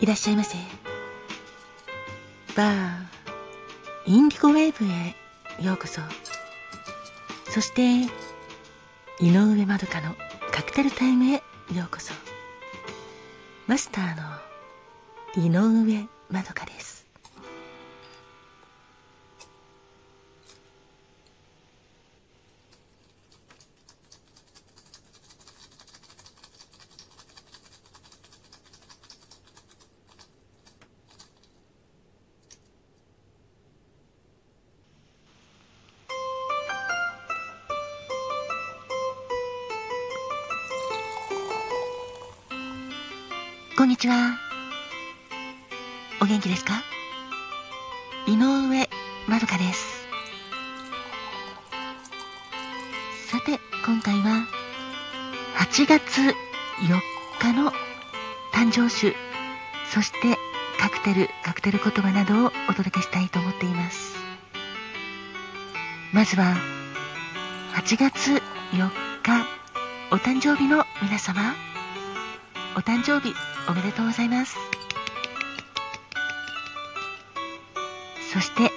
いらっしゃいませ。バーインディゴウェーブへようこそ。そして井上まどかのカクテルタイムへようこそ。マスターの井上まどかです。こんにちは。お元気ですか？井上まどかです。さて、今回は8月4日の誕生酒、そしてカクテル、カクテル言葉などをお届けしたいと思っています。まずは8月4日お誕生日の皆様お誕生日おめでとうございます。そして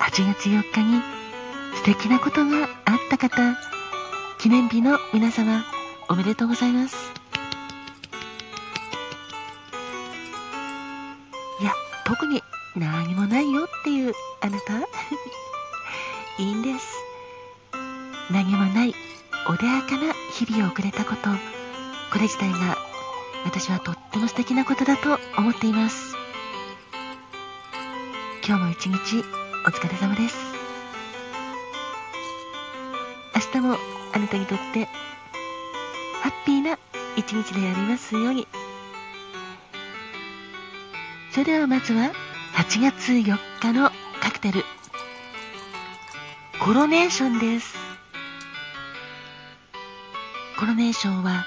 8月4日に素敵なことがあった方記念日の皆様おめでとうございます。いや特に何もないよっていうあなた。いいんです。何もない穏やかな日々を送れたことこれ自体が私はとっても素敵なことだと思っています。今日も一日お疲れ様です。明日もあなたにとってハッピーな一日でありますように。それではまずは8月4日のカクテル。コロネーションです。コロネーションは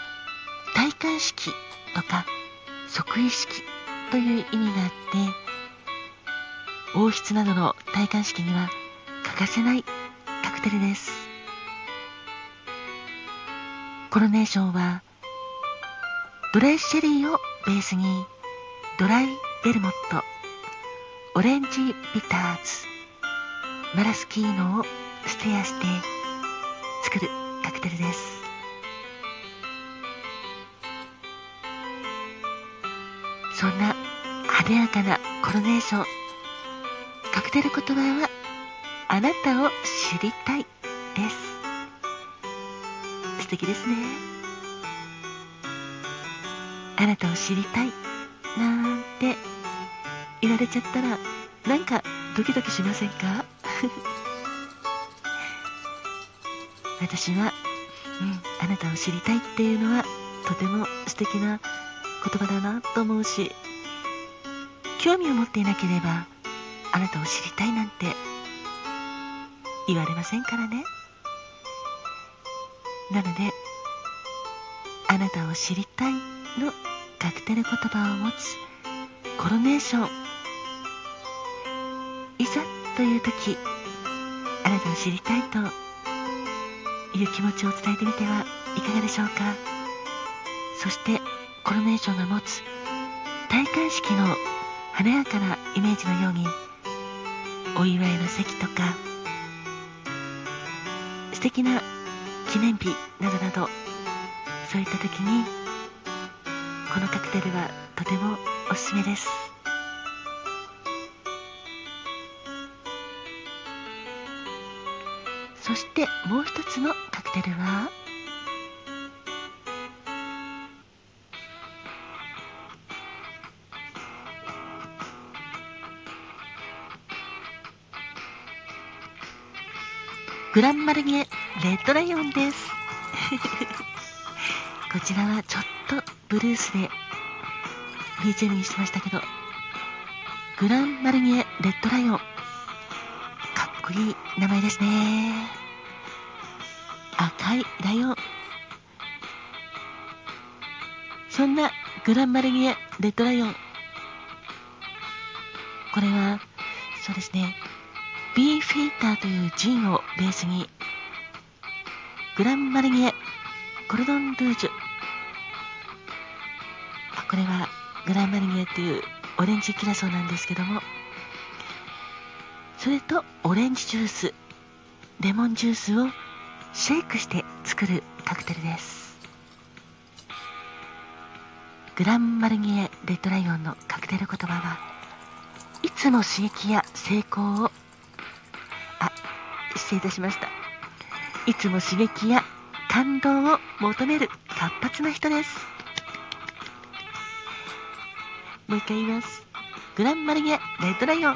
戴冠式。とか即位式という意味があって王室などの戴冠式には欠かせないカクテルです。コロネーションはドライシェリーをベースにドライベルモットオレンジビターズマラスキーノをステアして作るカクテルです。そんな華やかなコロネーション。カクテル言葉はあなたを知りたいです。素敵ですね。あなたを知りたいなんて言われちゃったらなんかドキドキしませんか？私は、うん、あなたを知りたいっていうのはとても素敵な言葉だなと思うし興味を持っていなければあなたを知りたいなんて言われませんからね。なのであなたを知りたいのカクテル言葉を持つコロネーション。いざという時あなたを知りたいという気持ちを伝えてみてはいかがでしょうか。そしてコロネーションが持つ戴冠式の華やかなイメージのようにお祝いの席とか素敵な記念日などなどそういった時にこのカクテルはとてもおすすめです。そしてもう一つのカクテルはグランマルニエレッドライオンです。こちらはちょっとブルースで BGM にしてましたけどグランマルニエレッドライオン。かっこいい名前ですね。赤いライオン。そんなグランマルニエレッドライオン。これはそうですね。ビーフィーターというジンをベースにグランマルニエコルドンルージュ。これはグランマルニエというオレンジキラソーなんですけども。それとオレンジジュース。レモンジュースをシェイクして作るカクテルです。グランマルニエレッドライオンのカクテル言葉はいつも刺激や成功を失礼いたしました。いつも刺激や感動を求める活発な人です。もう一回言います。グランマルニエレッドライオン。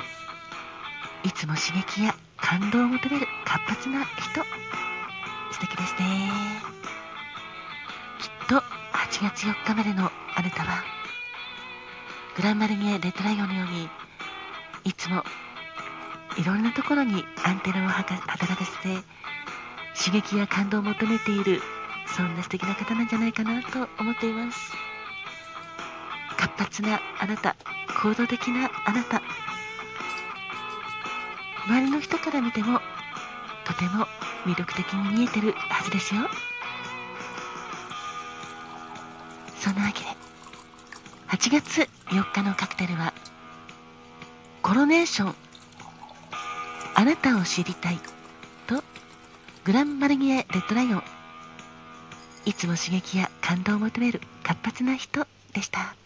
いつも刺激や感動を求める活発な人。素敵ですね。きっと8月4日までのあなたはグランマルニエレッドライオンのようにいつもいろんなところにアンテナを働かせて刺激や感動を求めているそんな素敵な方なんじゃないかなと思っています。活発なあなた行動的なあなた。周りの人から見てもとても魅力的に見えてるはずですよ。そんなわけで8月4日のカクテルはコロネーションあなたを知りたいとグランマルギエレッドライオンいつも刺激や感動を求める活発な人でした。